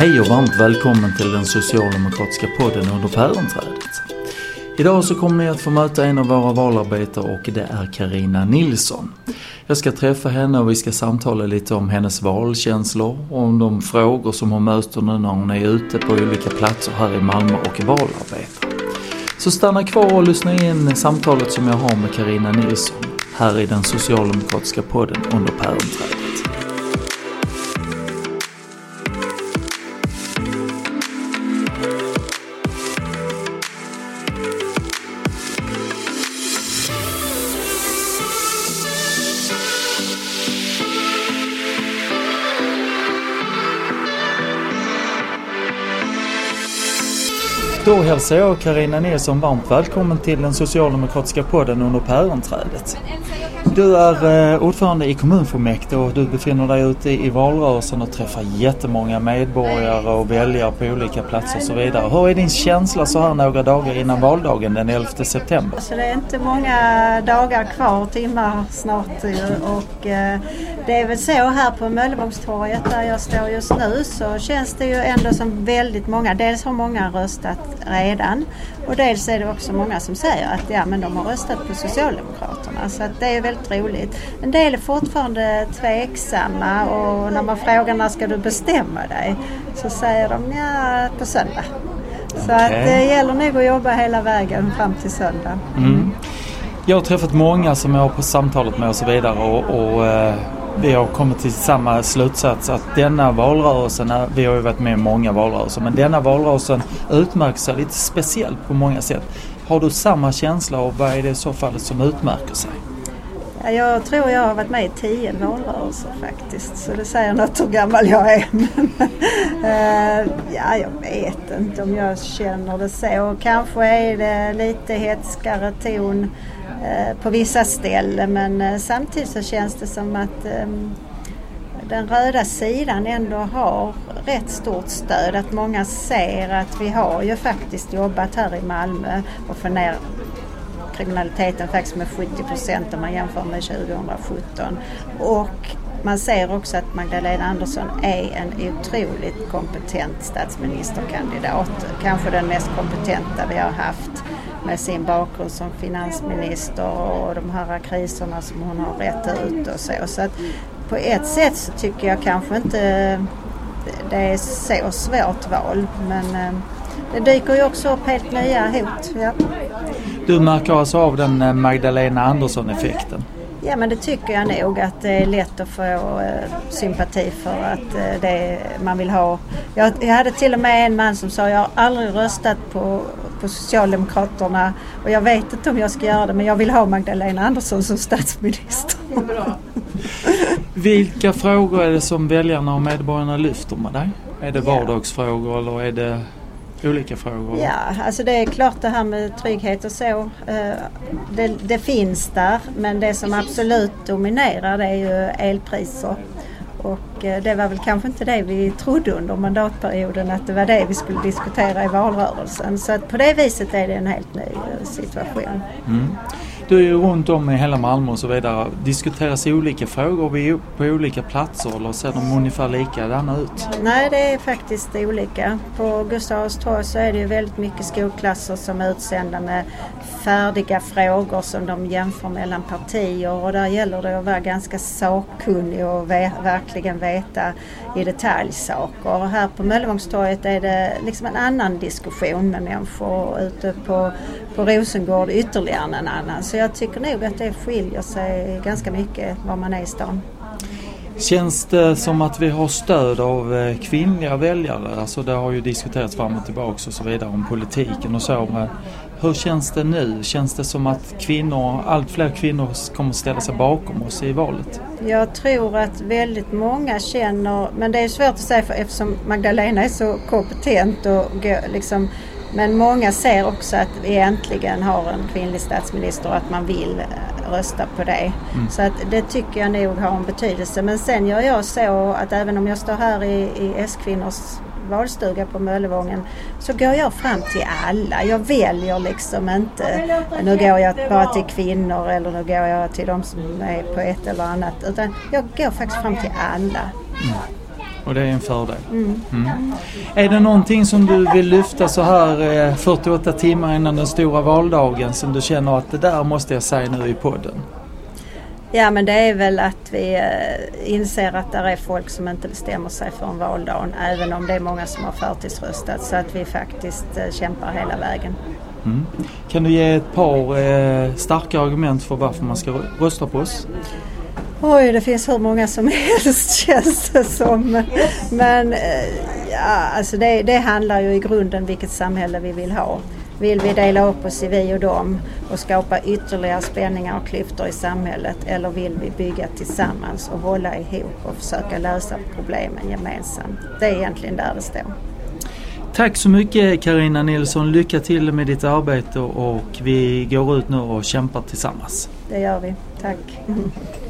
Hej och varmt välkommen till den socialdemokratiska podden under päronträdet. Idag så kommer ni att få möta en av våra valarbetare och det är Karina Nilsson. Jag ska träffa henne och vi ska samtala lite om hennes valkänslor och om de frågor som hon möter nu när hon är ute på olika platser här i Malmö och valarbetar. Så stanna kvar och lyssna in samtalet som jag har med Karina Nilsson här i den socialdemokratiska podden under päronträdet. Då hälsar jag Karina Nilsson varmt välkommen till den socialdemokratiska podden under päronträdet. Du är eh, ordförande i kommunfullmäktige och du befinner dig ute i valrörelsen och träffar jättemånga medborgare och väljare på olika platser och så vidare. Hur är din känsla så här några dagar innan valdagen den 11 september? Alltså det är inte många dagar kvar, timmar snart och eh, det är väl så här på Möllevångstorget där jag står just nu så känns det ju ändå som väldigt många, dels har många röstat redan och dels är det också många som säger att ja men de har röstat på Socialdemokraterna så att det är väldigt roligt. En del är fortfarande tveksamma och när man frågar när ska du bestämma dig så säger de ja på söndag. Så okay. att det gäller nog att jobba hela vägen fram till söndag. Mm. Jag har träffat många som jag har på samtalet med och så vidare och, och eh, vi har kommit till samma slutsats att denna valrörelsen, vi har ju varit med i många valrörelser, men denna valrörelsen utmärker sig lite speciellt på många sätt. Har du samma känsla och vad är det i så fall som utmärker sig? Jag tror jag har varit med i tio valrörelser faktiskt så det säger något hur gammal jag är. Eh, ja, jag vet inte om jag känner det så. Kanske är det lite hetskare ton eh, på vissa ställen men eh, samtidigt så känns det som att ehm, den röda sidan ändå har rätt stort stöd. Att många ser att vi har ju faktiskt jobbat här i Malmö och få ner kriminaliteten faktiskt med 70 procent om man jämför med 2017. Och man ser också att Magdalena Andersson är en otroligt kompetent statsministerkandidat. Kanske den mest kompetenta vi har haft med sin bakgrund som finansminister och de här kriserna som hon har rätt ut och så. Så att på ett sätt så tycker jag kanske inte det är så svårt val men eh, det dyker ju också upp helt nya hot. Ja. Du märker alltså av den eh, Magdalena Andersson-effekten? Ja men det tycker jag nog att det är lätt att få eh, sympati för att eh, det man vill ha. Jag, jag, hade till och med en man som sa jag har aldrig röstat på, på Socialdemokraterna och jag vet inte om jag ska göra det men jag vill ha Magdalena Andersson som statsminister. Vilka frågor är det som väljarna och medborgarna lyfter med dig? Är det vardagsfrågor eller är det olika frågor? Ja, alltså det är klart det här med trygghet och så. Eh, det, det, finns där men det som absolut dominerar det är ju elpriser. Och eh, det var väl kanske inte det vi trodde under mandatperioden att det var det vi skulle diskutera i valrörelsen. Så att på det viset är det en helt ny eh, situation. Mm. Du är ju runt om i hela Malmö och så vidare. Diskuteras olika frågor på olika platser eller ser de ungefär likadana ut? Nej, det är faktiskt olika. På Gustavs torg så är det ju väldigt mycket skolklasser som är utsända med färdiga frågor som de jämför mellan partier och där gäller det att vara ganska sakkunnig och verkligen veta i detalj saker. Och här på Möllevångstorget är det liksom en annan diskussion med människor och ute på, på Rosengård ytterligare en annan. Så jag tycker nog att det skiljer sig ganska mycket var man är i stan. Känns det som att vi har stöd av eh, kvinnliga väljare? Alltså det har ju diskuterats fram och tillbaka och så vidare om politiken och så. Men hur känns det nu? Känns det som att kvinnor, allt fler kvinnor kommer ställa sig bakom oss i valet? Jag tror att väldigt många känner, men det är svårt att säga för eftersom Magdalena är så kompetent och liksom men många ser också att vi äntligen har en kvinnlig statsminister och att man vill eh, rösta på det. Mm. Så att det tycker jag nog har en betydelse. Men sen gör jag så att även om jag står här i, i S-kvinnors valstuga på Möllevången så går jag fram till alla. Jag väljer liksom inte, nu går jag bara till kvinnor eller nu går jag till de som är på ett eller annat. Utan jag går faktiskt fram till alla. Mm. Och det är en fördel. Mm. Mm. Är det någonting som du vill lyfta så här 48 timmar innan den stora valdagen som du känner att det där måste jag säga nu i podden? Ja men det är väl att vi eh, inser att det är folk som inte bestämmer sig för en valdag även om det är många som har förtidsröstat så att vi faktiskt eh, kämpar hela vägen. Mm. Kan du ge ett par eh, starka argument för varför man ska rösta på oss? Oj, det finns hur många som helst känns det som. Men eh, ja, alltså det, det handlar ju i grunden vilket samhälle vi vill ha. Vill vi dela upp oss i vi och dem och skapa ytterligare spänningar och klyftor i samhället eller vill vi bygga tillsammans och hålla ihop och försöka lösa problemen gemensamt? Det är egentligen där det står. Tack så mycket Karina Nilsson. Lycka till med ditt arbete och vi går ut nu och kämpar tillsammans. Det gör vi. Tack.